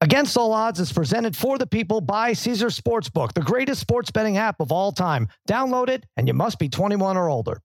Against All Odds is presented for the people by Caesar Sportsbook, the greatest sports betting app of all time. Download it, and you must be 21 or older.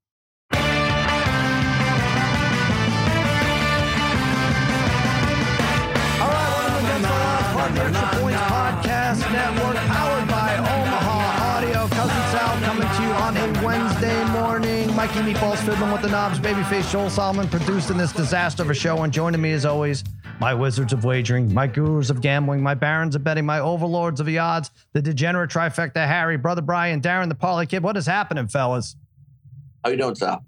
Morning. Mikey Meatballs fiddling with the knobs, babyface Joel Solomon producing this disaster of a show, and joining me as always my wizards of wagering, my gurus of gambling, my barons of betting, my overlords of the odds, the degenerate trifecta, Harry, brother Brian, Darren, the parlay kid. What is happening, fellas? How you doing, Sal?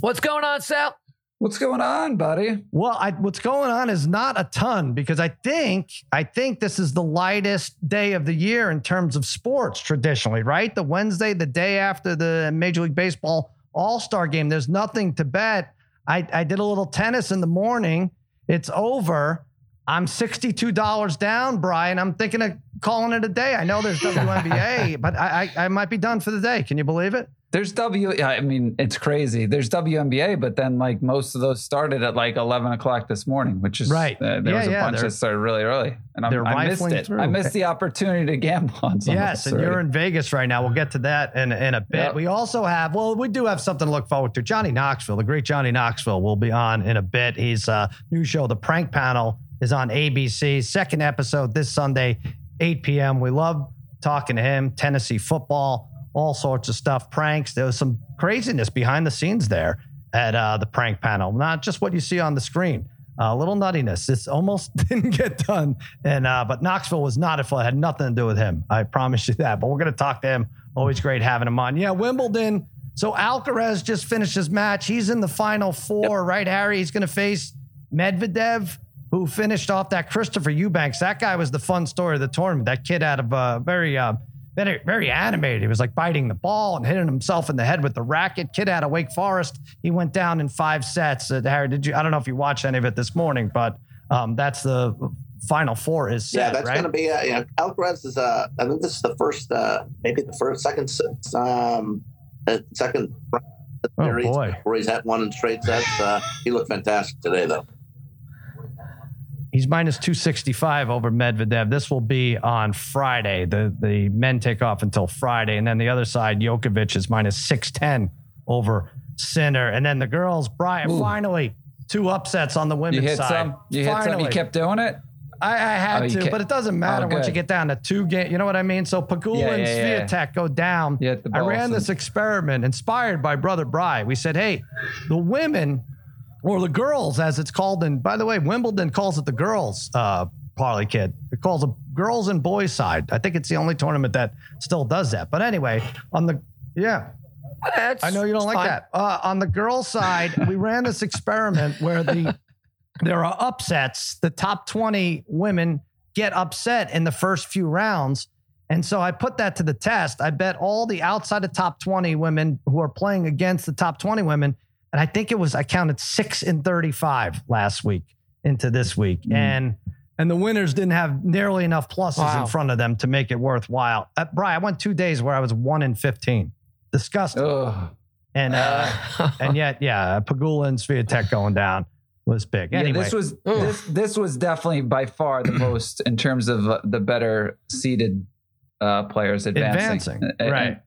What's going on, Sal? What's going on, buddy? Well, I, what's going on is not a ton because I think I think this is the lightest day of the year in terms of sports traditionally, right? The Wednesday, the day after the Major League Baseball All Star game. There's nothing to bet. I, I did a little tennis in the morning. It's over. I'm $62 down, Brian. I'm thinking of calling it a day. I know there's WNBA, but I, I I might be done for the day. Can you believe it? There's W. I mean, it's crazy. There's WNBA, but then like most of those started at like 11 o'clock this morning, which is Right. Uh, there Yeah, was a yeah, bunch that started really early, and I'm, I missed it. through. I missed the opportunity to gamble on some. Yes, and you're in Vegas right now. We'll get to that in, in a bit. Yep. We also have, well, we do have something to look forward to. Johnny Knoxville, the great Johnny Knoxville, will be on in a bit. He's uh, new show, The Prank Panel, is on ABC. Second episode this Sunday, 8 p.m. We love talking to him. Tennessee football, all sorts of stuff, pranks. There was some craziness behind the scenes there at uh, the Prank Panel, not just what you see on the screen. A little nuttiness. This almost didn't get done, and uh, but Knoxville was not at fault. It had nothing to do with him. I promise you that. But we're gonna talk to him. Always great having him on. Yeah, Wimbledon. So Alcaraz just finished his match. He's in the final four, right, Harry? He's gonna face Medvedev, who finished off that Christopher Eubanks. That guy was the fun story of the tournament. That kid out of uh, very. Very, very animated. He was like biting the ball and hitting himself in the head with the racket. Kid out of Wake Forest. He went down in five sets. Uh, Harry, did you? I don't know if you watched any of it this morning, but um, that's the final four is set, yeah, that's right? going to be. Uh, yeah, Alcaraz is. Uh, I think this is the first. Uh, maybe the first, second, um, uh, second. Oh, series boy. Where he's had one in straight sets. Uh, he looked fantastic today, though. He's minus 265 over Medvedev. This will be on Friday. The the men take off until Friday. And then the other side, Djokovic is minus 610 over Sinner. And then the girls, Brian, Ooh. finally, two upsets on the women's You hit side. some. You hit some. You kept doing it. I, I had Oh, to, but it doesn't oh, matter Oh, once you get down to two games. You know what I mean? So Pegula Yeah, and yeah, yeah. Swiatek go down. You hit the I ran this experiment inspired by Brother Bry. We said, hey, the women or the girls, as it's called, and by the way, Wimbledon calls it the girls uh, parlay kid. It calls it girls and boys side. I think it's the only tournament that still does that. But anyway, on the yeah, That's, I know you don't like fine. that. Uh, on the girls' side, we ran this experiment where the there are upsets. The top twenty women get upset in the first few rounds, and so I put that to the test. I bet all the outside of top twenty women who are playing against the top twenty women, and I think it was I counted six in thirty-five last week into this week, and. And the winners didn't have nearly enough pluses Wow. in front of them to make it worthwhile. Uh, Brian, I went two days where I was one in 15. Disgusting. Ugh. And uh, and yet, yeah, Pegula and Swiatek going down was big. Anyway, Yeah, this was this this was definitely by far the most in terms of uh, the better seeded uh, players advancing. Advancing, right.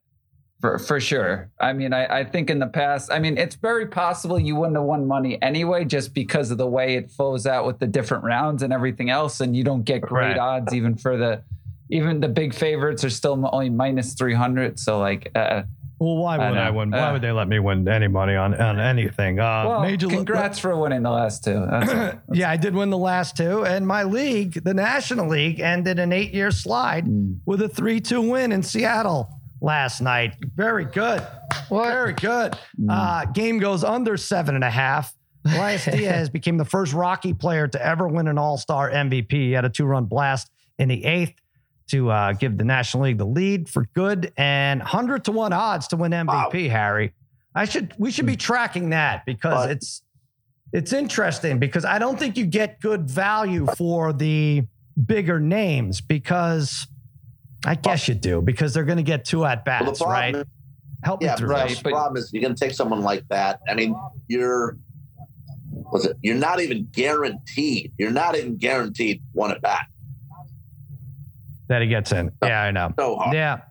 For for sure. I mean, I, I think in the past, I mean, it's very possible you wouldn't have won money anyway, just because of the way it flows out with the different rounds and everything else, and you don't get great Right. odds even for the even the big favorites are still only minus three hundred. So like, uh, well, why would I, know. win? Why Uh, would they let me win any money on on anything? Uh, well, Major League- congrats for winning the last two. That's yeah, I did win the last two, and my league, the National League, ended an eight-year slide Mm. with a three-two win in Seattle last night. Very good, very good. Mm. Uh, game goes under seven and a half. Elias Diaz became the first Rocky player to ever win an All-Star MVP. He had a two-run blast in the eighth to uh, give the National League the lead for good and hundred to one odds to win MVP. Harry, I should we should be tracking that because But- it's it's interesting because I don't think you get good value for the bigger names because I guess you do because they're going to get two at bats, problem right? is- Help me Yeah, through right. The problem is you're going to take someone like that. I mean, you're was it? You're not even guaranteed. You're not even guaranteed one at bat. that he gets in. Yeah, I know. So hard. Yeah.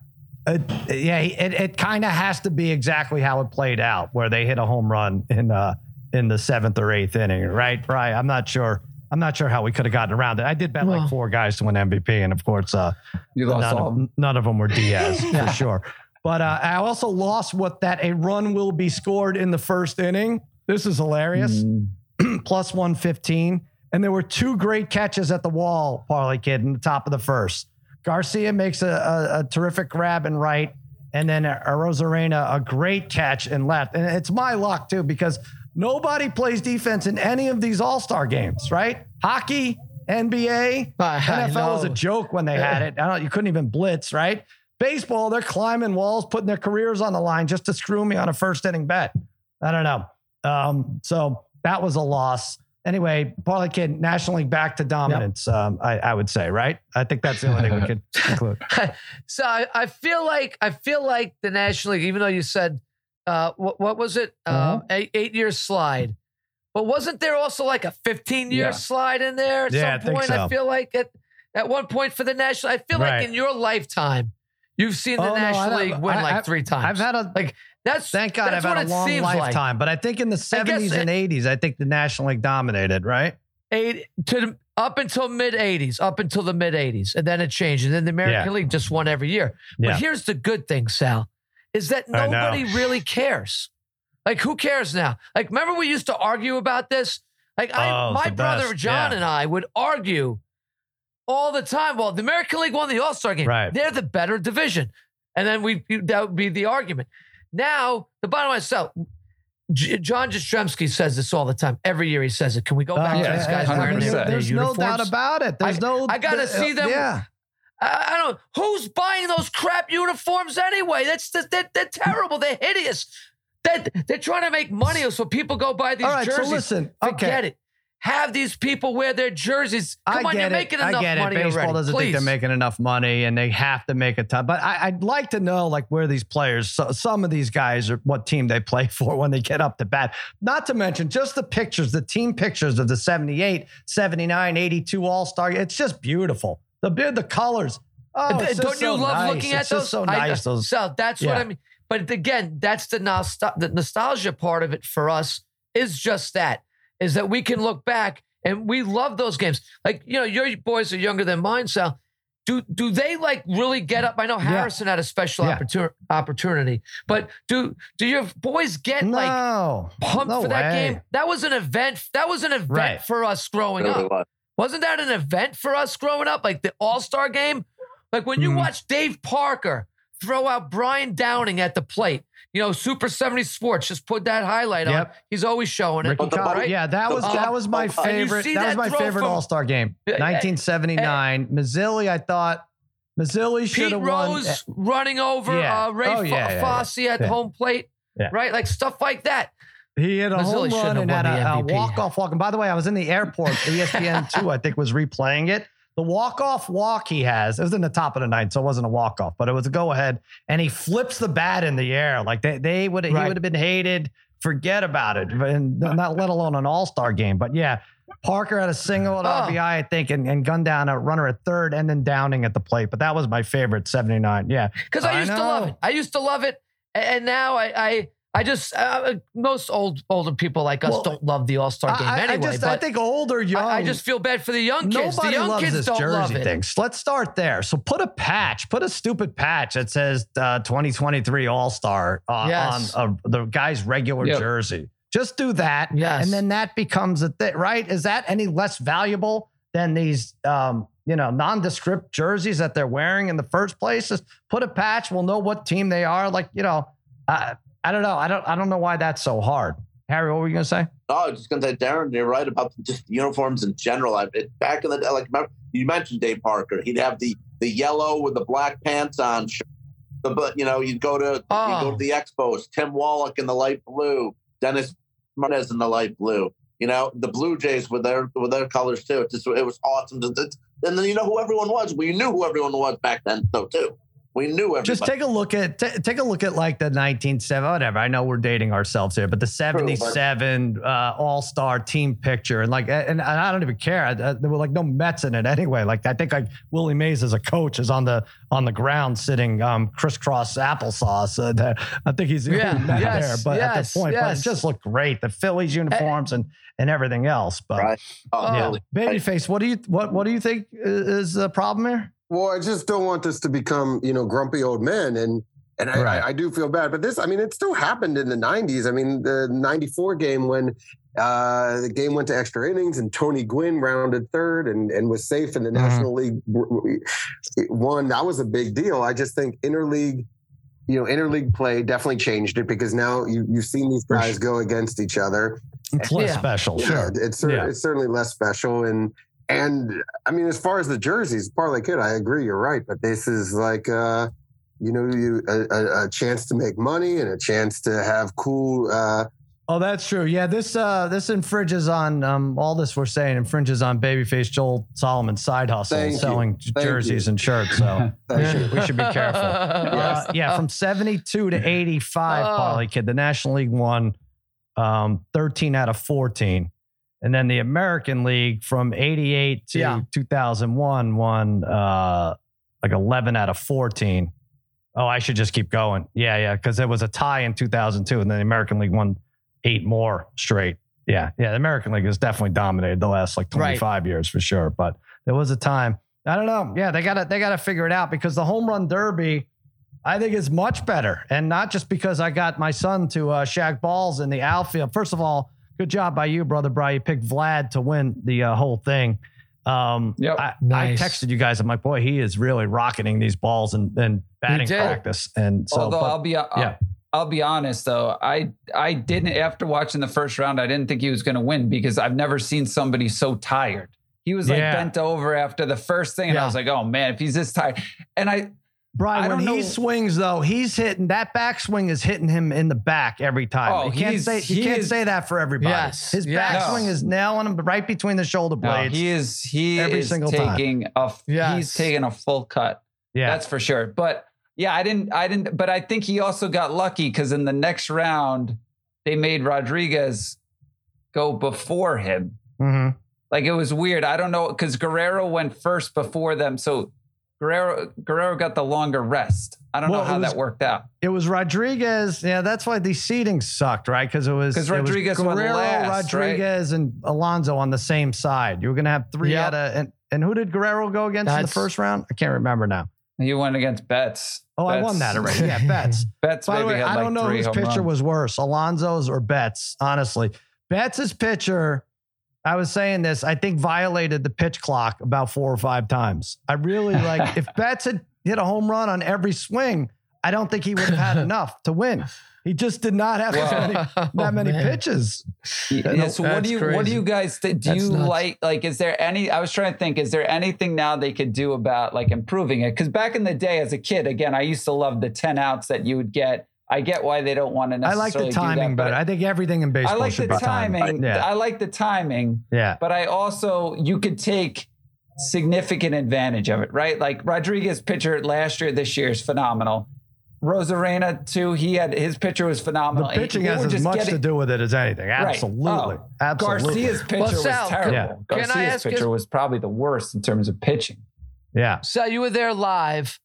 Uh, yeah, it, it kind of has to be exactly how it played out, where they hit a home run in uh in the seventh or eighth inning, right? Right. I'm not sure. I'm not sure how we could have gotten around it. I did bet Well- like four guys to win MVP, and of course, uh, You lost none, all. of, none of them were Diaz for sure. But uh, I also lost what that a run will be scored in the first inning. This is hilarious. Mm. Plus 115. And there were two great catches at the wall, Parlay Kid, in the top of the first. Garcia makes a, a, a terrific grab and right. And then uh, Arozarena, a great catch and left. And it's my luck, too, because nobody plays defense in any of these all star games, right? Hockey, NBA, I- NFL was a joke when they had it. I don't, you couldn't even blitz, right? Baseball, they're climbing walls, putting their careers on the line just to screw me on a first inning bet. I don't know. Um, so that was a loss. Anyway, Parlay Kid, National League back to dominance, um, I, I would say, right? I think that's the only thing we could conclude. So I, I feel like I feel like the National League, even though you said uh, what, what was it, Uh-huh. um, eight, eight year slide, but wasn't there also like a 15 year Yeah. slide in there at Yeah, I some think point? so. I feel like at at one point for the National, I feel Right. like in your lifetime, you've seen the Oh, National I- League win I- like I- three times. I've had a, like that's thank God that's I've what had a it long seems like. lifetime, but I think in the 70s and 80s, I think the National League dominated, right? eight to the, up until mid 80s, up until the mid 80s, and then it changed. And then the American Yeah. League just won every year. But here's the good thing, Sal, is that nobody really cares. Like, who cares now? Like, remember we used to argue about this? Like, I, Oh, my brother best, John yeah. and I would argue all the time. Well, the American League won the All Star game. Right. They're the better division. And then we that would be the argument. Now, the bottom line is, so J- John Jastrzemski says this all the time. Every year he says it. Can we go back Uh, to these guys I- I wearing their, their There's no doubt about it. There's I- no. I gotta see them- Yeah. I, don't. Who's buying those crap uniforms anyway? That's they're, they're terrible. They're hideous. They're, they're trying to make money so people go buy these All right, jerseys. so listen. Forget Okay. it. Have these people wear their jerseys. Come I on, get you're it. making enough I get money it. Baseball already. doesn't Please. think they're making enough money, and they have to make a ton. But I, I'd like to know, like, where these players, so, some of these guys, are what team they play for when they get up to bat. Not to mention just the pictures, the team pictures of the 78, 79, 82 All Star. It's just beautiful. The beard, the colors. Oh, it's Don't just you so love nice. looking It's at those? just so I- those, so that's what I mean. But again, that's the, nostal- the nostalgia part of it for us is just that, is that we can look back and we love those games. Like, you know, your boys are younger than mine, Sal. Do do they like really get up? I know Harrison had a special Yeah. opportu- opportunity, but do do your boys get like pumped no for that way. game? That was an event. That was an event Right. for us growing Really up. was. Wasn't that an event for us growing up? Like the All Star game? Like when you Mhm. watch Dave Parker throw out Brian Downing at the plate, you know, Super 70 Sports just put that highlight on. He's always showing it. Ricky the right- Yeah, that was Uh, that was my favorite. see That was my favorite from- All Star game, Uh, uh, 1979. Mazzilli, I thought Mazzilli should have won. Rose running over Yeah. uh, Ray Oh, Fo- yeah, yeah, yeah. Fosse at Yeah. home plate, Yeah. right? Like stuff like that. He hit a home run and had a, a walk off walk. And by the way, I was in the airport. ESPN two, I think, was replaying it. The walk off walk he has. It was in the top of the ninth, so it wasn't a walk off, but it was a go ahead. And he flips the bat in the air like they they would he would have been hated. Forget about it, and not let alone an All Star game. But yeah, Parker had a single at Oh. RBI, I think, and, and gunned down a runner at third, and then Downing at the plate. But that was my favorite, seventy nine. Yeah, Because I I used to love it. I used to love it. And now I I, I just uh, most old older people like us Well, don't love the All Star game I, I anyway. just I but think older, young. I, I just feel bad for the young kids. Nobody the young loves kids this don't jersey love it. thing. Let's start there. So put a patch, put a stupid patch that says uh, 2023 All Star uh, Yes. on uh, the guy's regular Yep. jersey. Just do that, Yes. and then that becomes a thing, right? Is that any less valuable than these, um, you know, nondescript jerseys that they're wearing in the first place? Just put a patch. We'll know what team they are. Like, you know, I, I don't know. I don't. I don't know why that's so hard. Harry, what were you gonna say? No, I was just gonna say, Darren, you're right about just uniforms in general. I it, back in the day, like remember, you mentioned Dave Parker. He'd have the the yellow with the black pants on. The but you know you'd go to you Oh. go to oh. the Expos. Tim Wallach in the light blue. Dennis Martinez in the light blue. You know the Blue Jays with their with their colors too. It just it was awesome. And then you know who everyone was. You knew who everyone was back then though too. We knew everybody. Just take a look at ta take a look at like the 1970 whatever. I know we're dating ourselves here, but the 77 uh, All Star team picture and like and, and I don't even care. I, I- there were like no Mets in it anyway. Like I think like Willie Mays as a coach is on the on the ground sitting um, crisscross applesauce. Uh, that- I think he's the Yeah, only yes, there, but at the point, but it just looked great. The Phillies uniforms and and everything else. But Right. oh, yeah, really? babyface. What do you what what do you think is the problem here? Well, I just don't want this to become, you know, grumpy old men. And and I, Right. I, I do feel bad. But this, I mean, it still happened in the 90s. I mean, the 94 game when uh, the game went to extra innings and Tony Gwynn rounded third and, and was safe in the Mhm. National League w- w- won. That was a big deal. I just think interleague, you know, interleague play definitely changed it because now you, you've seen these guys go against each other. It's less Yeah. special, Yeah, sure. it's cer- Yeah. it's certainly less special and and I mean as far as the jerseys, parlay kid, I agree, you're right, but this is like uh you know you a, a, a chance to make money and a chance to have cool uh Oh, that's true. Yeah, this uh this infringes on um all this we're saying infringes on babyface Joel Solomon's side hustle, Thank selling Thank jerseys you. and shirts. So we should, we should be careful. Yes. Uh, yeah, from 72 to 85, Oh. Parlay Kid, the National League won um, 13 out of 14. And then the American League from 88 to Yeah. 2001 won uh, like 11 out of 14. Oh, I should just keep going. Yeah, yeah, because it was a tie in 2002, and then the American League won eight more straight. Yeah, yeah, the American League has definitely dominated the last like Right. 25 years for sure. But there was a time. I don't know. Yeah, they gotta they gotta figure it out because the home run derby, I think is much better, and not just because I got my son to uh, shag balls in the outfield. First of all, good job by you, brother Brian. You picked Vlad to win the uh, whole thing. Um, Yep. I, Nice. I texted you guys. I'm like, boy, he is really rocketing these balls and, and batting did. practice. And so, Although but- I'll be, I'll, yeah. I'll be honest though, I I didn't after watching the first round, I didn't think he was going to win because I've never seen somebody so tired. He was like Yeah. bent over after the first thing, and Yeah. I was like, oh man, if he's this tired, and I Brian, when don't he know- swings though, he's hitting that backswing is hitting him in the back every time. Oh, you can't say you he can't is- say that for everybody. Yes, His yes. backswing is nailing him right between the shoulder no, blades. he is he Every is single time. taking a Yes. he's taking a full cut. yeah, That's for sure. But yeah, I didn't I didn't but I think he also got lucky because in the next round they made Rodriguez go before him. hmm Like it was weird. I don't know because Guerrero went first before them, so Guerrero Guerrero got the longer rest. I don't Well, know how was- that worked out. It was Rodriguez. Yeah, that's why the seating sucked, right? Because it was 'Cause it was Rodriguez went Guerrero, last, right? Rodriguez, and Alonso on the same side. You were gonna have three Yep. out of and, and who did Guerrero go against in the first round? I can't remember now. You went against Betts. Oh, I won that already. Yeah, Betts. Betts By the way, I don't know three whose pitcher runs. was worse, Alonso's or Betts. Honestly, Betts' pitcher. I was saying this. I think violated the pitch clock about four or five times. I really like if Betts had hit a home run on every swing. I don't think he would have had enough to win. He just did not have Well, that many, Oh, many man. pitches. Yeah, so what do you what do you guys think? Do That's you nuts. like like is there any I was trying to think, is there anything now they could do about like improving it? Because back in the day as a kid, again, I used to love the 10 outs that you would get. I get why they don't want to necessarily. I like the do that, timing but. I think everything in I baseball like should the be timed. timing. Yeah, I like the timing, yeah. but I also you could take significant advantage of it, right? Like Rodriguez pitcher last year, this year is phenomenal. Arozarena too. He had his pitcher was phenomenal. The pitching has as much getting- to do with it as anything. Absolutely, Oh, absolutely. Garcia's pitcher Well, Sal, was terrible. Yeah. Garcia's ask you- pitcher was probably the worst in terms of pitching. yeah. So you were there live.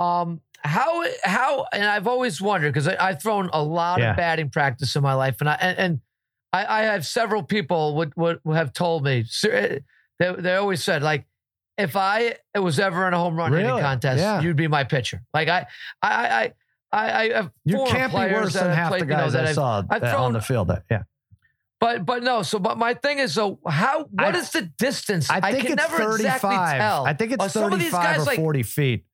Um, how how and I've always wondered because I've thrown a lot Yeah. of batting practice in my life, and I and, and I, I have several people would, would have told me they they always said like if I was ever in a home run hitting Really? contest, Yeah. you'd be my pitcher. Like I I I I, I have You can't be worse than half played, the you know, guys that I I've- saw I've uh, on the field. That, yeah. But but no. So but my thing is so how what I- is the distance? I think can it's never 35. exactly tell. I think it's some of these 35 guys or like 40 feet.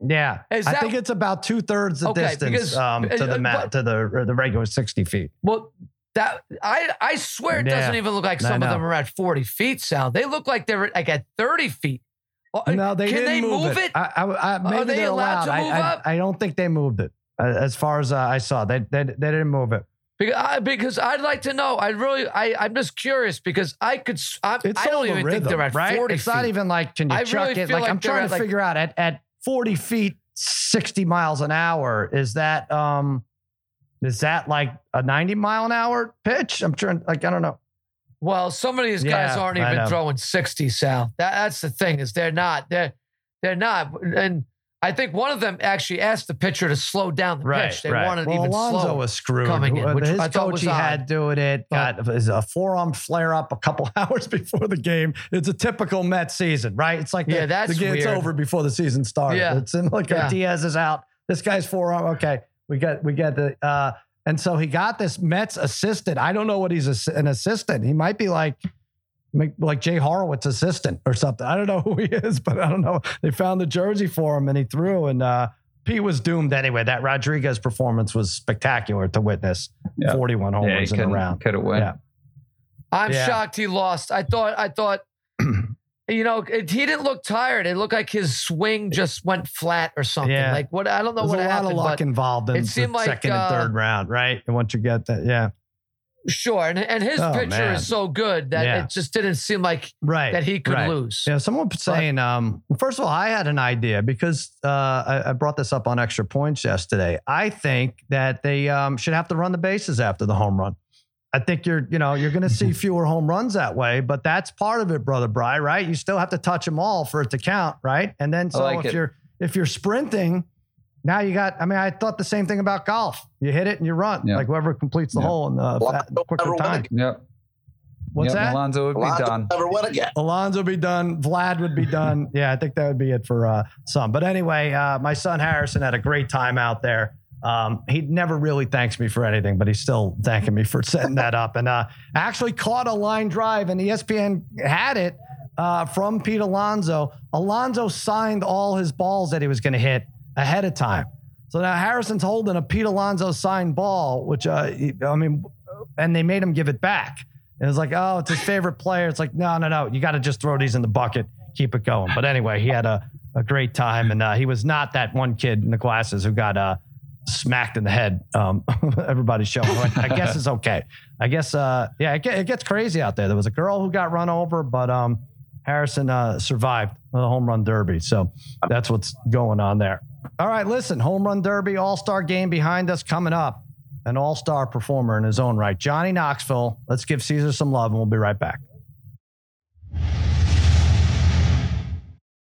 Yeah. Is I that- think it's about two thirds the Okay, distance because- um, to the uh, mat, but- to the or the regular 60 feet. Well, that I I swear it Yeah. doesn't even look like I some of know. them are at 40 feet, Sal. They look like they're like at 30 feet. Oh, No, they Can didn't they move it? I, I, I, maybe they they're allowed to I, move I, up? I don't think they moved it. Uh, as far as uh, I saw, they, they they didn't move it. Because, I, because I'd like to know. I really, I, I'm just curious because I could, s- I, It's I don't the even rhythm, think they're at right? 40 It's feet. not even like can you I chuck really it? feel Like, like I'm they're trying at, to like- figure out at at 40 feet. 60 miles an hour. Is that um is that like a 90 mile an hour pitch? I'm trying like I don't know. Well, some of these guys Yeah, aren't even throwing 60, Sal. That, that's the thing is they're not. They're they're not. And I think one of them actually asked the pitcher to slow down the pitch. They wanted well, even Alonso slower. was screwed. coming in, which His I coach he had doing it But- got a forearm flare up a couple hours before the game. It's a typical Mets season, right? It's like the, Yeah, that's the game's weird. over before the season started. Yeah. It's in like Yeah. Diaz is out. This guy's forearm. Okay, we got we got the uh, and so he got this Mets assistant. I don't know what he's ass- an assistant. He might be like. Like Jay Horwitz assistant or something. I don't know who he is, but I don't know. They found the jersey for him and he threw and uh P was doomed anyway. That Rodriguez performance was spectacular to witness. Yeah. 41 homers Yeah, in a round. could have won. Yeah. I'm Yeah. shocked he lost. I thought I thought you know, it, he didn't look tired. It looked like his swing just went flat or something. Yeah. Like what I don't know There's what a lot happened, of luck involved in it the seemed like, second uh, and third round, right? And once you get that, yeah, sure. And and his Oh, pitcher man. is so good that Yeah. it just didn't seem like right. that he could right. lose. Yeah, someone was saying, um, first of all, I had an idea because uh, I, I brought this up on extra points yesterday. I think that they um, should have to run the bases after the home run. I think you're, you know, you're going to see fewer home runs that way, but that's part of it, brother Bry. Right? You still have to touch them all for it to count, right? And then so like if it. you're if you're sprinting, now you got. I mean, I thought the same thing about golf. You hit it and you run. Yeah. Like whoever completes the Yeah. hole in the Well, fat, quicker time. again. Yep. What's yep, that? Alonso would be done. never win again. Alonso would be done. Vlad would be done. Yeah, I think that would be it for uh, some. But anyway, uh, my son Harrison had a great time out there. Um, he never really thanks me for anything, but he's still thanking me for setting that up. And uh, actually caught a line drive, and ESPN had it uh, from Pete Alonso. Alonso signed all his balls that he was going to hit ahead of time. So now Harrison's holding a Pete Alonso signed ball, which uh, I mean, and they made him give it back. And it's like, oh, it's his favorite player. It's like, no, no, no. You got to just throw these in the bucket, keep it going. But anyway, he had a, a great time. And uh, he was not that one kid in the classes who got uh, smacked in the head. Um, everybody's showing. I guess it's okay. I guess, uh, yeah, it, it gets crazy out there. There was a girl who got run over, but um, Harrison uh, survived the home run derby. So that's what's going on there. All right, listen, home run derby, all star game behind us coming up. An all star performer in his own right, Johnny Knoxville. Let's give Caesar some love and we'll be right back.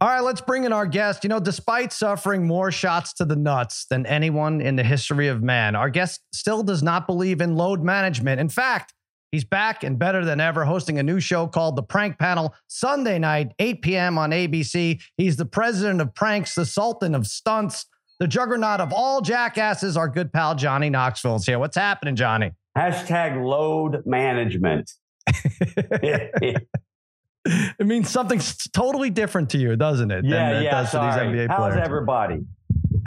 All right, let's bring in our guest. You know, despite suffering more shots to the nuts than anyone in the history of man, our guest still does not believe in load management. In fact, he's back and better than ever, hosting a new show called The Prank Panel Sunday night, 8 p.m. on ABC. He's the president of pranks, the sultan of stunts, the juggernaut of all jackasses. Our good pal Johnny Knoxville is here. What's happening, Johnny? Hashtag load management. It means something totally different to you, doesn't it? than yeah, it yeah. does to these Sorry. NBA How's players. everybody?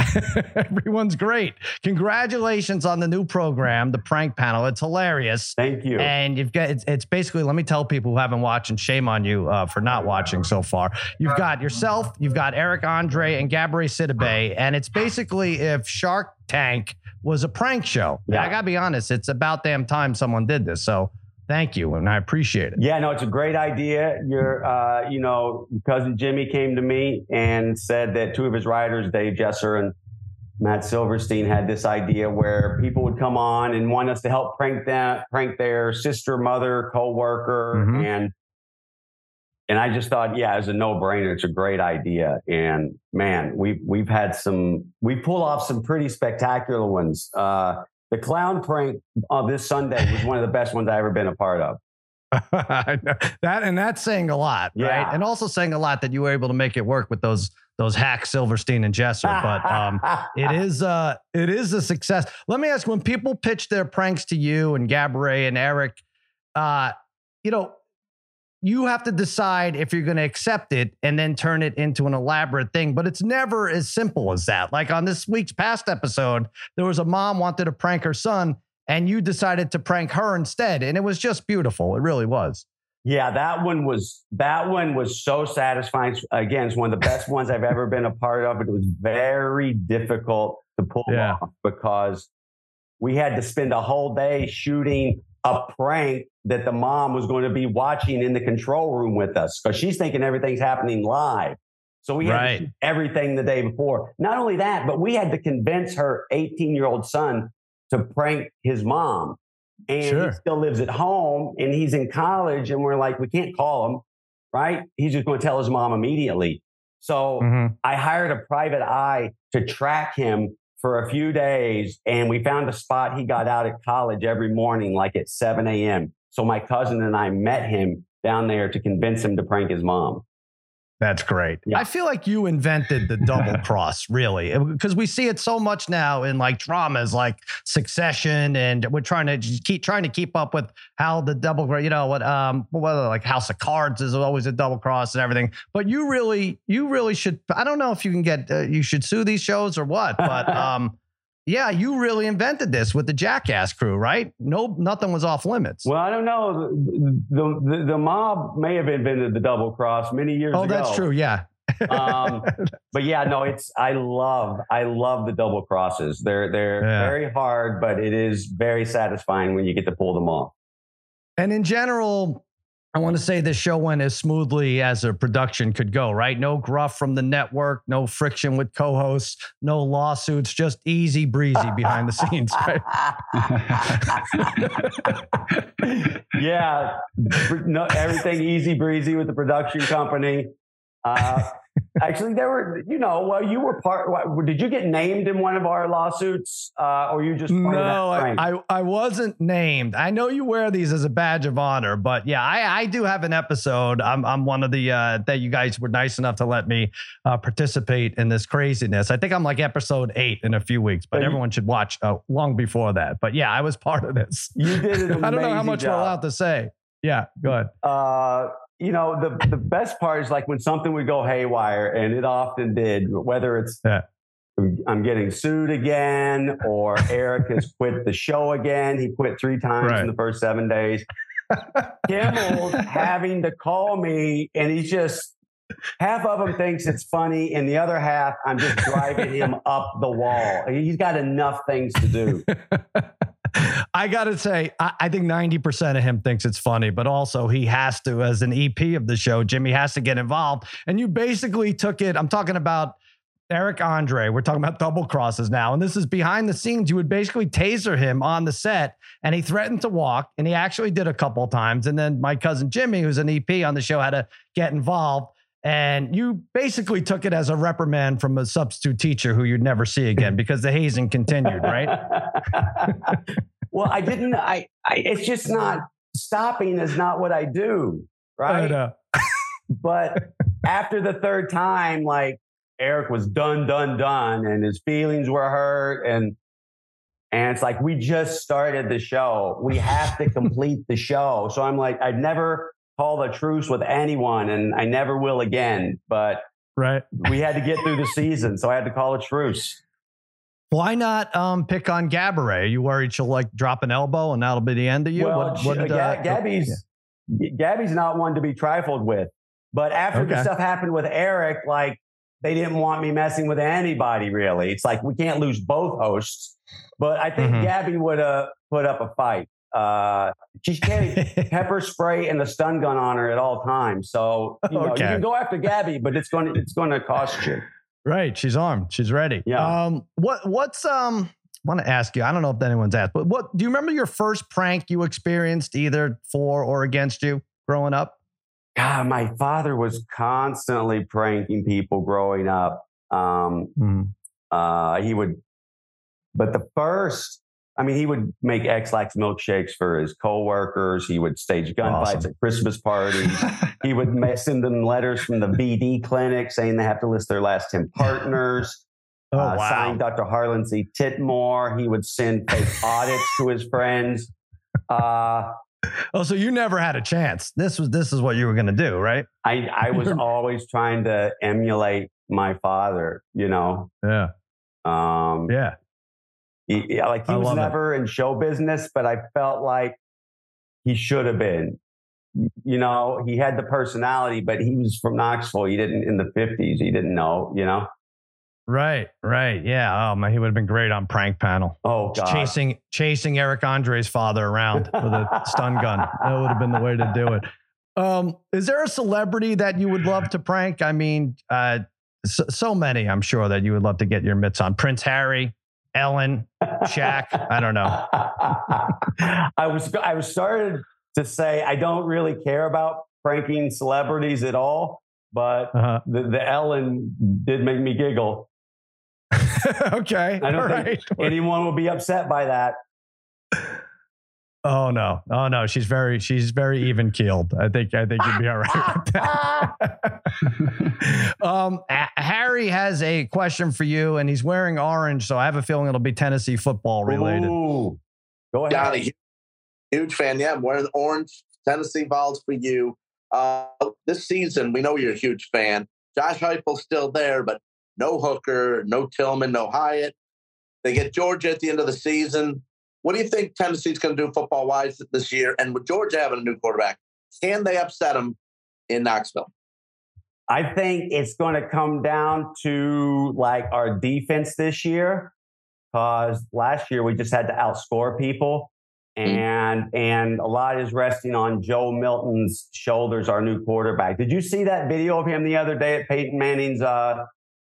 Everyone's great. Congratulations on the new program, the prank panel. It's hilarious. Thank you. And you've got it's, it's basically. Let me tell people who haven't watched, and shame on you uh, for not watching so far. You've got yourself, you've got Eric Andre and Gabourey Sidibe, and it's basically if Shark Tank was a prank show. Yeah. I gotta be honest, it's about damn time someone did this. So thank you, and I appreciate it. Yeah, no, it's a great idea. Your, uh, you know, cousin Jimmy came to me and said that two of his writers, Dave Jesser and Matt Silverstein, had this idea where people would come on and want us to help prank them, prank their sister, mother, coworker, Mhm. and and I just thought, yeah, it's a no brainer. It's a great idea, and man, we've we've had some, we pull off some pretty spectacular ones. Uh, the clown prank on this Sunday was one of the best ones I ever been a part of. That and that's saying a lot, right? And also saying a lot that you were able to make it work with those those hacks Silverstein and Jesser. But um, it is uh it is a success. Let me ask: when people pitch their pranks to you and Gabourey and Eric, uh, you know, you have to decide if you're going to accept it and then turn it into an elaborate thing. But it's never as simple as that. Like on this week's past episode, there was a mom wanted to prank her son, and you decided to prank her instead, and it was just beautiful. It really was. Yeah, that one was that one was so satisfying. Again, it's one of the best ones I've ever been a part of. It was very difficult to pull Yeah. off because we had to spend a whole day shooting a prank that the mom was going to be watching in the control room with us because she's thinking everything's happening live. So we had to Right. shoot everything the day before. Not only that, but we had to convince her 18 year old son to prank his mom. And Sure. he still lives at home and he's in college. And we're like, we can't call him, right? He's just going to tell his mom immediately. So Mhm. I hired a private eye to track him for a few days. And we found a spot he got out at college every morning, like at 7 a.m. So my cousin and I met him down there to convince him to prank his mom. That's great. Yeah. I feel like you invented the double cross, really, because we see it so much now in like dramas like Succession, and we're trying to just keep trying to keep up with how the double, you know, what um, what like House of Cards is always a double cross and everything. But you really, you really should. I don't know if you can get, uh, you should sue these shows or what, but um, yeah, you really invented this with the Jackass crew, right? No, nothing was off limits. Well, I don't know. The, the, the mob may have invented the double cross many years oh, ago. that's true. Yeah. um, but yeah, no, it's I love I love the double crosses. They're they're Yeah. very hard, but it is very satisfying when you get to pull them off. And in general, I want to say this show went as smoothly as a production could go, right? No gruff from the network, no friction with co hosts, no lawsuits, just easy breezy behind the scenes, right? yeah, no, everything easy breezy with the production company. Uh, actually, there were, you know, well, you were part. what- Did you get named in one of our lawsuits, uh, or you just part of No, that I. I I wasn't named. I know you wear these as a badge of honor, but yeah, I, I do have an episode. I'm I'm one of the uh, that you guys were nice enough to let me uh, participate in this craziness. I think I'm like episode eight in a few weeks, but So you- everyone should watch uh, long before that. But yeah, I was part of this. you did I don't know how much we're job. allowed to say. Yeah, go ahead. uh, you know, the, the best part is like when something would go haywire, and it often did, whether it's Yeah. I'm getting sued again or Eric has quit the show again. He quit three times Right. in the first seven days. Kimmel's having to call me, and he's just half of him thinks it's funny, and the other half, I'm just driving him up the wall. He's got enough things to do. I got to say, I, I think 90% of him thinks it's funny, but also he has to, as an EP of the show, Jimmy has to get involved. And you basically took it. I'm talking about Eric Andre. We're talking about double crosses now. And this is behind the scenes. You would basically taser him on the set, and he threatened to walk. And he actually did a couple times. And then my cousin Jimmy, who's an EP on the show, had to get involved. And you basically took it as a reprimand from a substitute teacher who you'd never see again because the hazing continued, right? well, I didn't. I, I. It's just not stopping. Is not what I do. Right. I. But after the third time, like Eric was done, done, done, and his feelings were hurt, and and it's like we just started the show. We have to complete the show. So I'm like, I've never called a truce with anyone, and I never will again. But Right. we had to get through the season, so I had to call a truce. Why not um, pick on Gabourey? Are you worried she'll like drop an elbow and that'll be the end of you? Well, What- what, uh, Ga- Gabby's Gabby's not one to be trifled with. But after the stuff happened with Eric, like they didn't want me messing with anybody really. It's like we can't lose both hosts. But I think Mhm. Gabby would have put up a fight. Uh, she's carried pepper spray and the stun gun on her at all times. So you know Okay. you can go after Gabby, but it's going to it's going to cost you. Right, she's armed. She's ready. Yeah. Um, what what's um? I want to ask you. I don't know if anyone's asked, but what do you remember your first prank you experienced, either for or against you, growing up? God, my father was constantly pranking people growing up. Um, Mhm. Uh, he would, but the first, I mean, he would make Ex-Lax milkshakes for his coworkers. He would stage gunfights Awesome. at Christmas parties. he would send them letters from the VD clinic saying they have to list their last 10 partners. Oh uh, wow! Signed Dr. Harlan C. Titmore. He would send fake audits to his friends. Uh, Oh, so you never had a chance. This was this is what you were going to do, right? I, I was always trying to emulate my father, you know. Yeah, Um, yeah. He, he- like he I was love it. never in show business, but I felt like he should have been. You know, he had the personality, but he was from Knoxville. He didn't in the fifties. He didn't know. You know. Right, right. Yeah. Oh man, he would have been great on prank panel. Oh God. Chasing chasing Eric Andre's father around with a stun gun. That would have been the way to do it. Um, is there a celebrity that you would love to prank? I mean, uh, so, so many. I'm sure that you would love to get your mitts on. Prince Harry, Ellen, Shaq. I don't know. I was I was started to say I don't really care about pranking celebrities at all, but Uh-huh. the, the Ellen did make me giggle. okay. I don't all think right. anyone will be upset by that. Oh no. Oh no. She's very she's very even keeled. I think I think you'd be all right with that. um Harry has a question for you and he's wearing orange, so I have a feeling it'll be Tennessee football related. Ooh. Go ahead. Johnny, huge fan. Yeah, I'm wearing orange Tennessee balls for you. Uh, this season, we know you're a huge fan. Josh Heupel's still there, but no Hooker, no Tillman, no Hyatt. They get Georgia at the end of the season. What do you think Tennessee's going to do football wise this year? And with Georgia having a new quarterback, can they upset them in Knoxville? I think it's going to come down to like our defense this year, because last year we just had to outscore people, and and a lot is resting on Joe Milton's shoulders, our new quarterback. Did you see that video of him the other day at Peyton Manning's uh,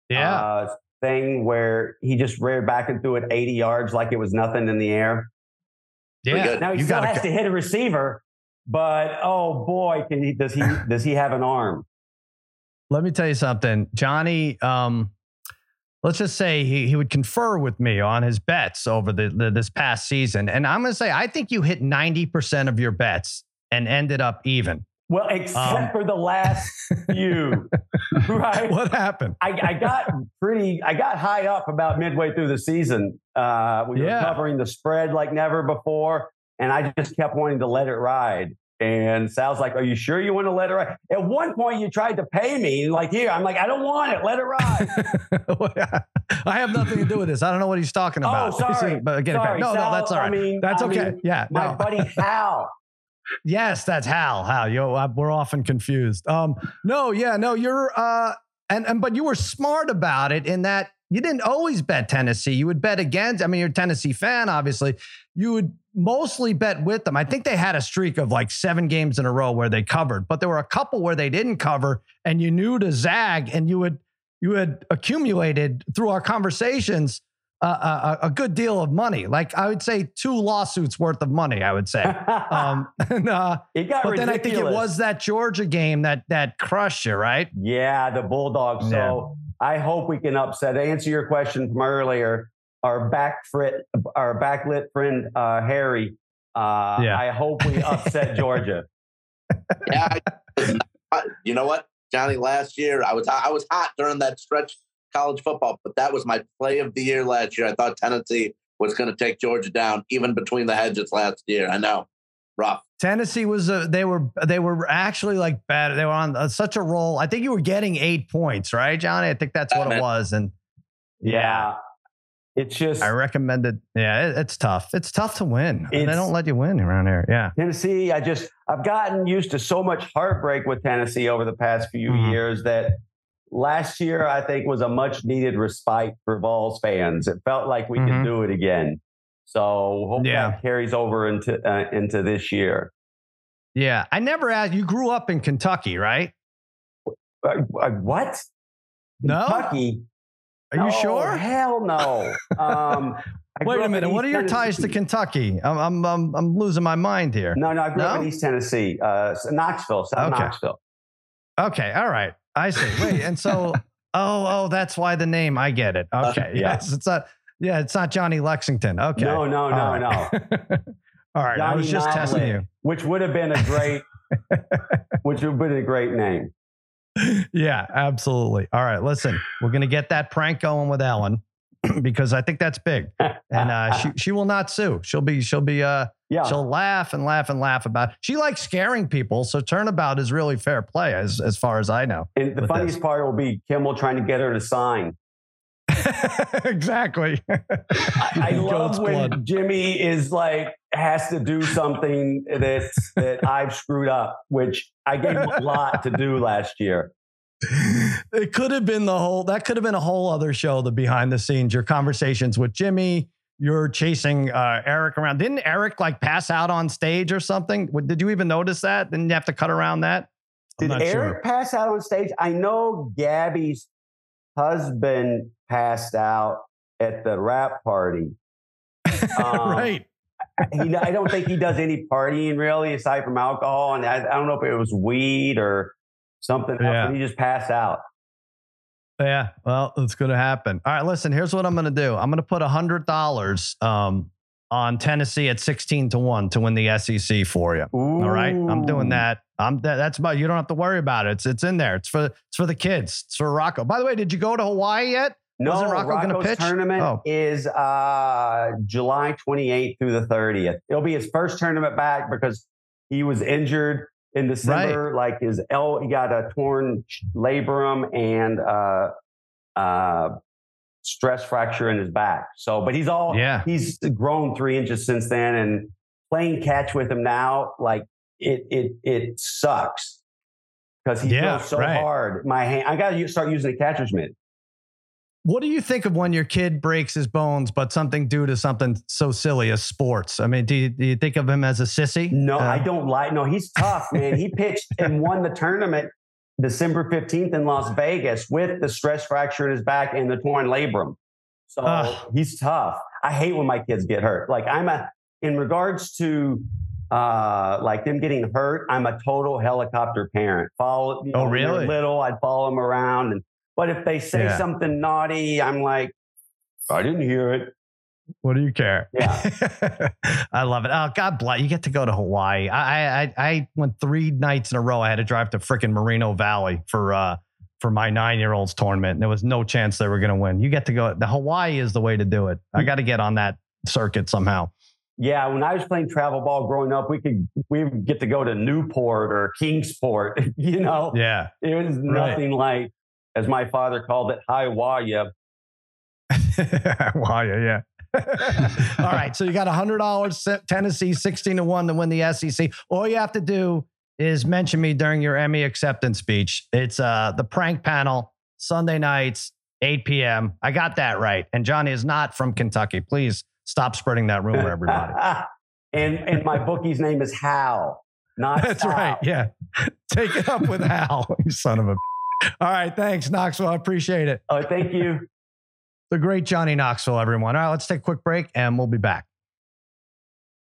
Yeah. uh, thing where he just reared back and threw it 80 yards like it was nothing in the air? yeah. good. Now he you still gotta has to hit a receiver, but oh boy, can he does he does he have an arm? let me tell you something. Johnny, um, let's just say he, he would confer with me on his bets over the, the this past season. And I'm going to say, I think you hit 90% of your bets and ended up even. Well, except Um, for the last few, right? What happened? I, I got pretty, I got high up about midway through the season. Uh, we Yeah. were covering the spread like never before, and I just kept wanting to let it ride. And Sal's like, "Are you sure you want to let it ride?" At one point, you tried to pay me, like here. I'm like, "I don't want it. Let it ride." I have nothing to do with this. I don't know what he's talking about. Oh, about. sorry. But again, Sorry, no, Sal, no, that's all right. I mean- that's I okay. mean, yeah. My no. buddy Hal. Yes, that's Hal. Hal, yo, I, we're often confused. Um, no, yeah, no, you're uh, and and but you were smart about it in that you didn't always bet Tennessee. You would bet against. I mean, you're a Tennessee fan, obviously. You would mostly bet with them. I think they had a streak of like seven games in a row where they covered, but there were a couple where they didn't cover, and you knew to zag, and you would you had accumulated through our conversations. Uh, a, a good deal of money, like I would say, two lawsuits worth of money. I would say, um, and, uh, it got but then I think it was that Georgia game that that crushed you, right? Yeah, the Bulldogs. So I hope we can upset. To answer your question from earlier, our back frit, our backlit friend uh, Harry. Uh, Yeah. I hope we upset Georgia. Yeah, I- you know what, Johnny? Last year I was I was hot during that stretch college football, but that was my play of the year last year. I thought Tennessee was going to take Georgia down, even between the hedges last year. I know, rough. Tennessee was uh, they were they were actually like bad. They were on uh, such a roll. I think you were getting eight points, right, Johnny? I think that's Yeah, what it was. And Yeah. It's just I recommended. Yeah, it, it's tough. It's tough to win. they don't let you win around here. Yeah. Tennessee. I just I've gotten used to so much heartbreak with Tennessee over the past few Mhm. years that last year I think was a much needed respite for Vols fans. It felt like we Mhm. could do it again. So hope Yeah. that carries over into uh, into this year. Yeah. I never asked. You grew up in Kentucky, right? Uh, uh, what? No? Kentucky? Are you No, sure? Hell no. Um, Wait a minute. What are your ties to Kentucky? I'm, I'm, I'm, I'm losing my mind here. No, no, I grew up in East Tennessee, uh, Knoxville, South Okay. Knoxville. Okay. All right. I see. Wait. And so, oh, oh, that's why the name. I get it. Uh, okay. yeah. Yes. It's not. Yeah. It's not Johnny Lexington. Okay. No, no, no, right. no. All right. I was just testing Knoblet, you. Which would have been a great, which would have been a great name. yeah, absolutely. All right, listen, we're gonna get that prank going with Ellen because I think that's big, and uh, she she will not sue. She'll be she'll be uh yeah. she'll laugh and laugh and laugh about. She likes scaring people, so turnabout is really fair play as as far as I know. and the funniest this. part will be Kimmel trying to get her to sign. exactly. I love when Jimmy is like has to do something that that I've screwed up, which I gave him a lot to do last year. It could have been the whole that could have been a whole other show the behind the scenes your conversations with jimmy you're chasing uh, eric around didn't eric like pass out on stage or something did you even notice that didn't you have to cut around that Did Eric sure. pass out on stage? I know Gabby's husband passed out at the wrap party. Um, right he, I don't think he does any partying really aside from alcohol, and I, I don't know if it was weed or something else. Yeah. But he just pass out. yeah well it's gonna happen all right listen here's what i'm gonna do i'm gonna put a hundred dollars um on tennessee at 16 to 1 to win the sec for you All right, I'm doing that. I'm that, that's about. You don't have to worry about it. It's it's in there. It's for it's for the kids. It's for Rocco. By the way, did you go to Hawaii yet? No, Wasn't Rocco gonna Rocco's pitch? tournament Oh. is uh, July 28th through the 30th. It'll be his first tournament back because he was injured in December. Like his L, he got a torn labrum and uh, uh, stress fracture in his back. So, but he's all Yeah. he's grown three inches since then, and playing catch with him now, like it it it sucks because he Yeah, throws so right. hard. My hand, I got to start using a catcher's mitt. What do you think of when your kid breaks his bones, but something due to something so silly as sports? I mean, do you, do you think of him as a sissy? No, Uh, I don't like. No, he's tough, man. He pitched and won the tournament December fifteenth in Las Vegas with the stress fracture in his back and the torn labrum. So Ugh. he's tough. I hate when my kids get hurt. Like I'm a in regards to uh like them getting hurt. I'm a total helicopter parent. Follow. You Oh, know, they're really? Little, I'd follow them around, and but if they say Yeah. something naughty, I'm like, I didn't hear it. What do you care? Yeah. I love it. Oh, God bless. You get to go to Hawaii. I, I I went three nights in a row. I had to drive to freaking Moreno Valley for uh for my nine year old's tournament. And there was no chance they were going to win. You get to go. The Hawaii is the way to do it. I got to get on that circuit somehow. Yeah, when I was playing travel ball growing up, we could we would get to go to Newport or Kingsport. You know, Yeah. it was Right. nothing like, as my father called it, Hawaii. Hawaii. Yeah. All right. So you got $100 Tennessee, 16 to 1 to win the SEC. All you have to do is mention me during your Emmy acceptance speech. It's uh the prank panel, Sunday nights, 8 p.m. I got that right. And Johnny is not from Kentucky. Please stop spreading that rumor, everybody. and and my bookie's name is Hal, not That's Sal. right. Yeah. Take it up with Hal, you son of a. All right. Thanks, Knoxville. I appreciate it. Oh, thank you. The great Johnny Knoxville, everyone. All right, let's take a quick break and we'll be back.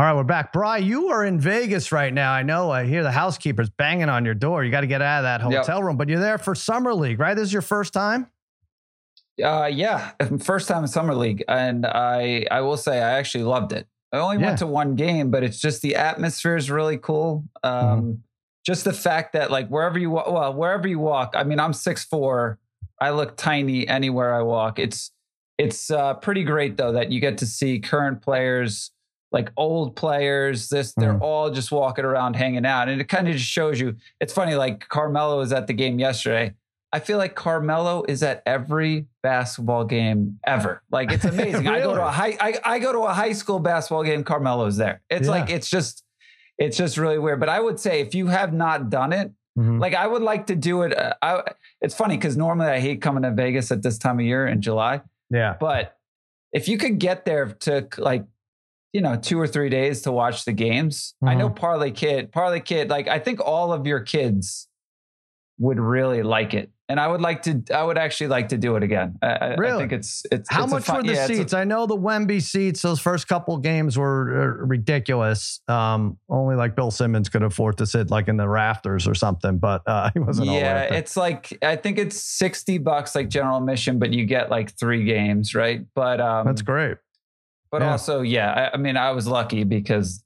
All right, we're back. Bry, you are in Vegas right now. I know. I hear the housekeepers banging on your door. You got to get out of that Yep. hotel room, but you're there for Summer League, right? This is your first time? Uh, yeah, first time in summer league, and I I will say I actually loved it. I only Yeah. went to one game, but it's just the atmosphere is really cool. Um, Mm-hmm. Just the fact that like wherever you walk, well, wherever you walk. I mean, I'm six four. I look tiny anywhere I walk. It's it's uh, pretty great though that you get to see current players, like old players. This they're Mhm. all just walking around hanging out, and it kind of just shows you. It's funny. Like Carmelo was at the game yesterday. I feel like Carmelo is at every basketball game ever. Like it's amazing. I go to a high I, I go to a high school basketball game, Carmelo's there. It's Yeah. like it's just it's just really weird. But I would say if you have not done it, Mhm. like I would like to do it. Uh, I, it's funny because normally I hate coming to Vegas at this time of year in July. Yeah. But if you could get there to like, you know, two or three days to watch the games, I Mm-hmm. know Parlay Kid, Parlay Kid, like I think all of your kids would really like it. And I would like to, I would actually like to do it again. I, I- I Really? think it's, it's, How it's much fun- were the yeah, seats? I know the Wemby seats, those first couple games were uh, ridiculous. Um, only like Bill Simmons could afford to sit like in the rafters or something, but uh, he wasn't yeah, it's like I think it's sixty bucks like general admission, but you get like three games, right? But um, That's great. But yeah. also, yeah, I, I mean, I was lucky because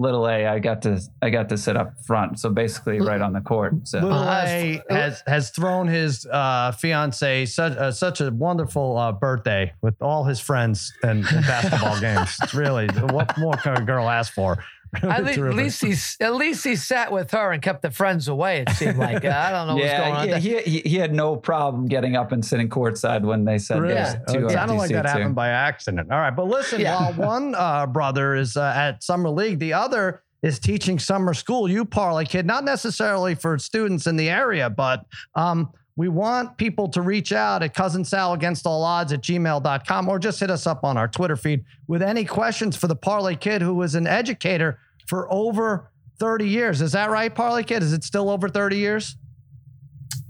little A, I got to I got to sit up front, so basically right on the court. So Little A has has thrown his uh, fiance such uh, such a wonderful uh, birthday with all his friends and, and basketball games. It's really what more can a girl ask for? At, le- at least he at least he sat with her and kept the friends away. It seemed like I don't know what's going yeah, on. yeah, he, he he had no problem getting up and sitting courtside when they said Really? there's Uh, two it sounded empty like that seats happened by accident. All right, but listen, Yeah. while one uh, brother is uh, at summer league, the other is teaching summer school. You parlay kid, not necessarily for students in the area, but um, we want people to reach out at cousin Sal against all odds at gmail.com or just hit us up on our Twitter feed with any questions for the parlay kid who is an educator for over 30 years. Is that right, parlay kid? Is it still over 30 years?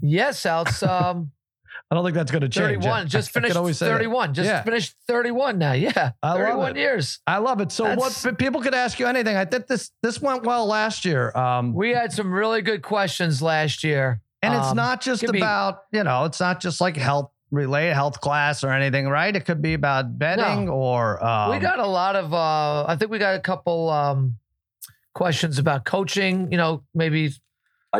Yes, Al, it's um, I don't think that's going to change. 31. Just finished always 31. Just Yeah. finished 31 now. Yeah. I love 31 it. years. I love it. So That's- what people could ask you anything. I think this this went well last year. Um, We had some really good questions last year. And it's Um, not just about, you know, it's not just like health related health class or anything, right? It could be about betting or um, we got a lot of. uh I think we got a couple um questions about coaching. You know, maybe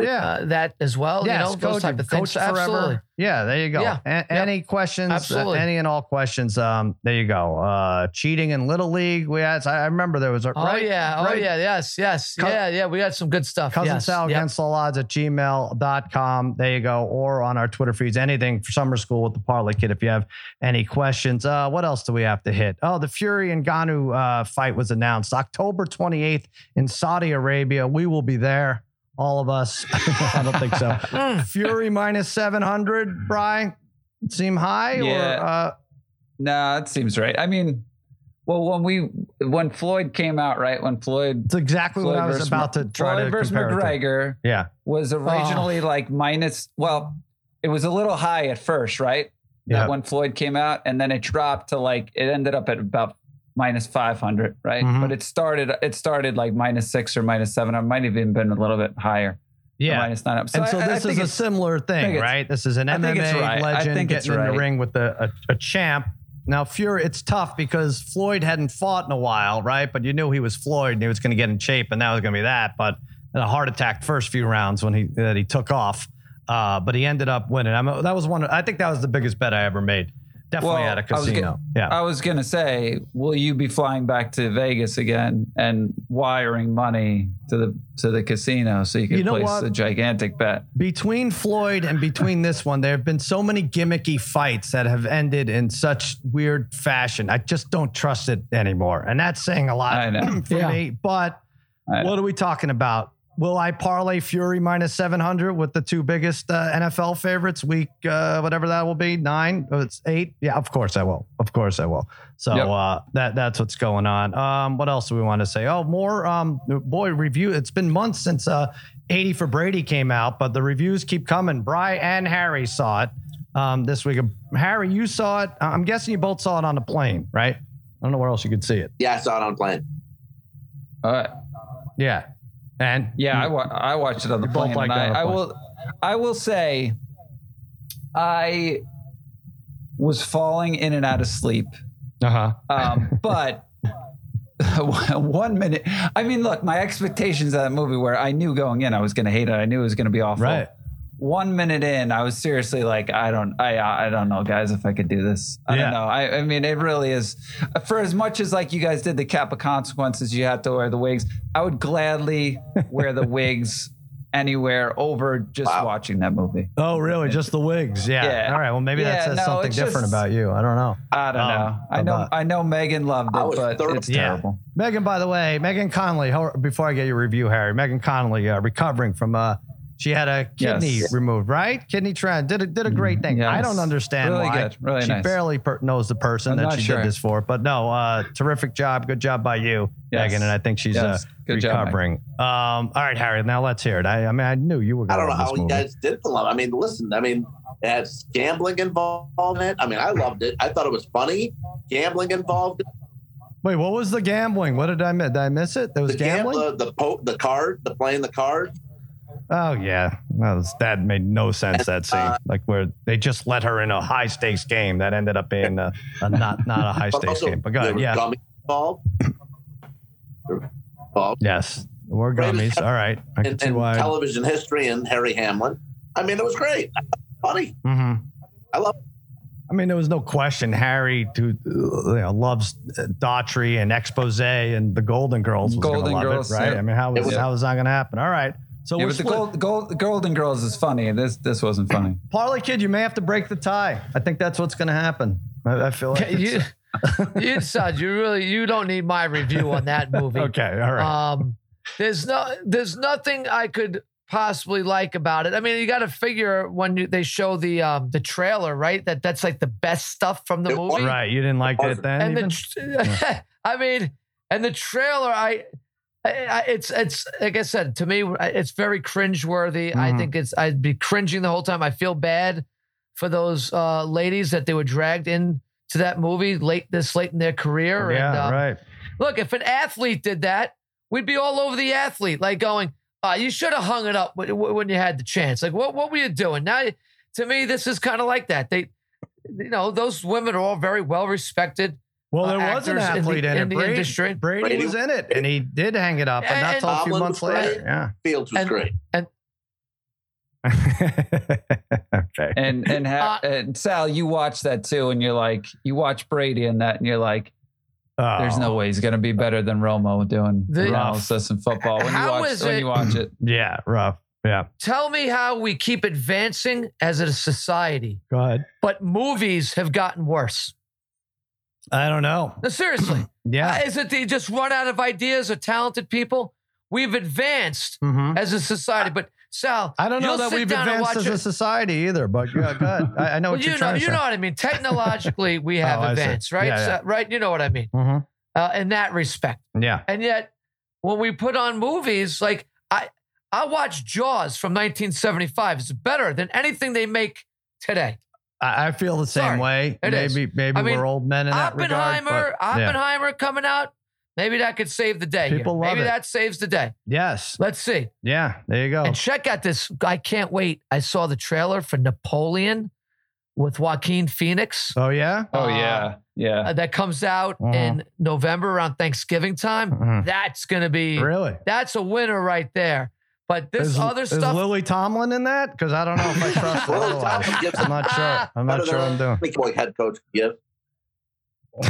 yeah. uh, that as well. Yes, you know, those coach- type of things. forever. Absolutely. Yeah, there you go. Yeah, A-. Any questions? uh, Absolutely. any and all questions. Um, there you go. Uh, cheating in little league. We had. I remember there was a. Oh right? yeah. Oh yeah. Yes. Yes. Co- yeah. Yeah. We got some good stuff. Cousin yes. Sal Yep. against all odds at gmail.com. There you go. Or on our Twitter feeds, anything for summer school with the Parlay Kid if you have any questions. Uh, what else do we have to hit? Oh, the Fury and Ngannou uh, fight was announced October 28th in Saudi Arabia. We will be there. All of us. I don't think so. Mm. Fury minus 700, Brian. Seem high? Yeah. Or, uh, No, it seems right. I mean, well, when we when Floyd came out, right? When Floyd it's exactly what I was about to try Floyd to versus compare it to. McGregor Yeah. was originally Oh. like minus. Well, it was a little high at first, right? Yeah. When Floyd came out, and then it dropped to like it ended up at about minus five hundred, right? Mhm. But it started it started like minus six or minus seven. It might have even been a little bit higher. Yeah. minus nine. and so I- I this think is a similar thing, right? This is an I MMA right. I legend getting in the ring with a, a, a champ. Now, Fury, it's tough because Floyd hadn't fought in a while, right? But you knew he was Floyd and he was going to get in shape, and that was going to be that. But a heart attack first few rounds when he that he took off, uh, but he ended up winning. I mean, that was one. I think that was the biggest bet I ever made. Definitely Well, at a I was casino. gonna- yeah. I was gonna say, will you be flying back to Vegas again and wiring money to the to the casino so you can You know place what? a gigantic bet? between Floyd and between this one, there have been so many gimmicky fights that have ended in such weird fashion. I just don't trust it anymore. And that's saying a lot I know. for Yeah. me. But I know. what are we talking about? Will I parlay Fury minus 700 with the two biggest uh, NFL favorites week, uh, whatever that will be? Nine? Oh, it's eight? Yeah, of course I will. Of course I will. So Yep. uh, that that's what's going on. Um, what else do we want to say? Oh, more um, boy review. It's been months since uh, 80 for Brady came out, but the reviews keep coming. Bry and Harry saw it um, this week. Harry, you saw it. I'm guessing you both saw it on the plane, right? I don't know where else you could see it. Yeah, I saw it on plane. All right. Yeah. And Yeah, I, wa- I watched it on the You both plane. liked and it on I, I will I will say I was falling in and out of sleep. uh-huh. Um, but one minute. I mean, look, my expectations of that movie where I knew going in I was going to hate it. I knew it was going to be awful. Right. One minute in, I was seriously like, I don't, I, I don't know, guys, if I could do this. I Yeah. don't know. I, I mean, it really is. For as much as like you guys did the cap of consequences, you had to wear the wigs. I would gladly wear the wigs anywhere over just Wow. watching that movie. Oh, really? Just the wigs? Yeah. Yeah. All right. Well, maybe that says no, something different just- about you. I don't know. I don't Um, know. I know. about- I know Megan loved it, but thoroughly- it's Yeah. terrible. Megan, by the way, Megan Connolly. Before I get your review, Harry, Megan Connolly uh, recovering from uh, she had a kidney Yes. removed, right? Kidney trend did a, did a great thing. I don't understand Really why. good. Really she nice. barely per- knows the person I'm that she sure. did this for, but no, uh, terrific job, good job by you, Yes. Megan, and I think she's Yes. uh, Good job, recovering. um, all right, Harry, now let's hear it. I, I mean, I knew you were I going don't know to how this you guys did the love. I mean, listen, I mean, it has gambling involved in it. I mean, I loved it. I thought it was funny. Gambling involved. Wait, what was the gambling? What did I miss? Did I miss it? There was The gambling, gambling. the, the po- the card, the playing the card. Oh yeah, that, was, that made no sense. That scene, Uh, like where they just let her in a high stakes game that ended up being a, a not not a high stakes also, game. But go ahead, yeah, gummy involved. Involved. yes, we're gummies. All right, I can in, see in why. television history and Harry Hamlin. I mean, it was great. Funny. Mm-hmm. I love. It. I mean, there was no question. Harry, who uh, you know, loves uh, Daughtry and expose and the Golden Girls, was Golden gonna love Girls, it, right? yeah. I mean, how It was was- how was that going to happen? All right, so yeah, we're but the split. gold, gold, Golden Girls is funny. This this wasn't funny. Parlay kid, you may have to break the tie. I think that's what's going to happen. I, I feel like you, it's- you Sud, you really you don't need my review on that movie. okay. All right. Um, there's no, there's nothing I could possibly like about it. I mean, you got to figure when you, they show the um, the trailer, right? That that's like the best stuff from the It movie. right, you didn't like it then. And even? the, tr- I mean, and the trailer, I, I, I- it's it's like I said to me, it's very cringeworthy. I Mhm. think it's I'd be cringing the whole time. I feel bad for those uh, ladies that they were dragged in to that movie late this late in their career. yeah, and, um, right. Look, if an athlete did that, we'd be all over the athlete, like going, uh, "You should have hung it up when, when you had the chance." Like, what what were you doing? Now, to me, this is kind of like that. They you know, those women are all very well respected. Well, there uh, was an actors in the- athlete in, in it. Brady, industry. Brady, Brady- was in it, and he did hang it up, and, not And- until a few months later. great. Yeah. Fields was And- great. okay. And and, ha- Uh, and Sal, you watch that too, and you're like, you watch Brady in that, and you're like, there's Oh, no way he's gonna be better than Romo doing The- analysis in football when you watch when it- you watch it. Yeah, rough. Yeah. Tell me how we keep advancing as a society, Go ahead. but movies have gotten worse. I don't know. No, seriously. Yeah. Uh, is it they just run out of ideas or talented people? We've advanced Mhm. as a society, but Sal, I don't know that we've advanced as a society either, but yeah, go ahead. I, I know Well, what you you're know, trying you to say. know what I mean. Technologically, we have Oh, advanced, right? Yeah, yeah. So- right? You know what I mean. Mhm. Uh, in that respect, Yeah. and yet when we put on movies, like I, I watched Jaws from 1975. It's better than anything they make today. I, I feel the same Sorry. way. It is. maybe maybe I mean, we're old men in that Oppenheimer, regard. but- yeah. Oppenheimer coming out. Maybe that could save the day. here. People love Maybe it. that saves the day. Yes. Let's see. Yeah. There you go. And check out this. I can't wait. I saw the trailer for Napoleon with Joaquin Phoenix. Oh yeah. Oh Uh, yeah, yeah. uh, that comes out Mhm. in November around Thanksgiving time. Mhm. That's going to be Really? that's a winner right there. But this is, other is stuff, Lily Tomlin in that? Because I don't know if I trust her. Lily otherwise. Tomlin gives I'm not sure. I'm not sure I'm doing. Mickey Boy head coach give.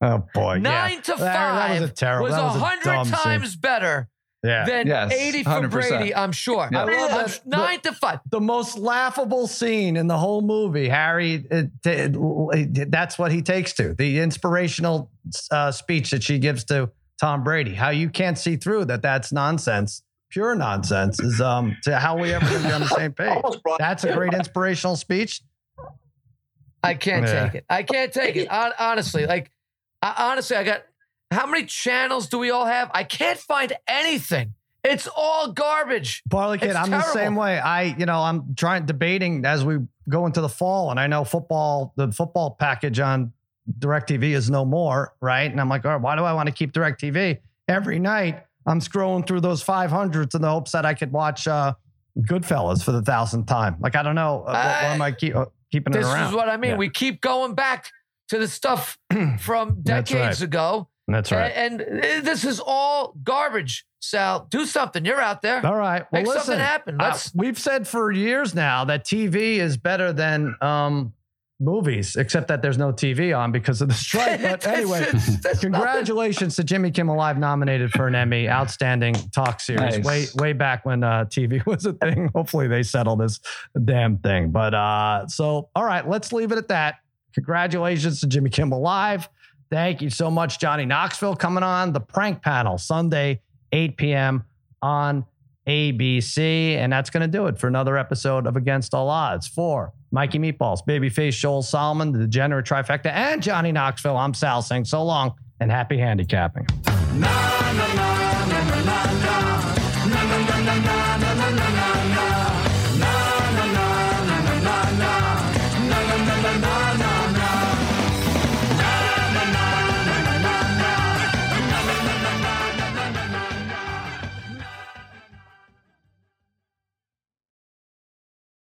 oh boy. nine yeah. to That- That was a terrible. was that was a hundred dumb scene. times better Yeah. than Yes, eighty for 100%. Brady. I'm sure. Yeah. I love I'm- that- nine to five. the most laughable scene in the whole movie. Harry, it, it- that's what he takes to the inspirational uh, speech that she gives to Tom Brady. How you can't see through that? That's nonsense. Pure nonsense is um. To how we ever gonna be on the same page? That's a great inspirational speech. I can't Yeah. take it. I can't take it. Honestly, like I, honestly, I got how many channels do we all have? I can't find anything. It's all garbage. Parlay Kid, It's I'm the same way. I, you know, I'm trying debating as we go into the fall, and I know football, the football package on DirecTV is no more, right? And I'm like, all right, why do I want to keep DirecTV? Every night I'm scrolling through those 500s in the hopes that I could watch uh, Goodfellas for the thousandth time. Like, I don't know. Uh, why am I keep, uh, keeping This it around? This is what I mean. Yeah. We keep going back to the stuff from That's decades right. ago. That's right. And, and this is all garbage. Sal, do something. You're out there. All right. Well, Make listen, something happen. uh, Let's we've said for years now that TV is better than um, movies, except that there's no TV on because of the strike. But anyway, it's- it's nothing. congratulations to Jimmy Kimmel Live nominated for an Emmy. Outstanding talk series. Nice. Way way back when uh, TV was a thing. Hopefully they settle this damn thing. But uh, so all right, let's leave it at that. Congratulations to Jimmy Kimmel Live. Thank you so much, Johnny Knoxville, coming on the prank panel Sunday, 8 p.m. on ABC. And that's going to do it for another episode of Against All Odds. For Mikey Meatballs, Babyface, Joel Solomon, the Degenerate Trifecta, and Johnny Knoxville. I'm Sal saying so long and happy handicapping. Na, na, na,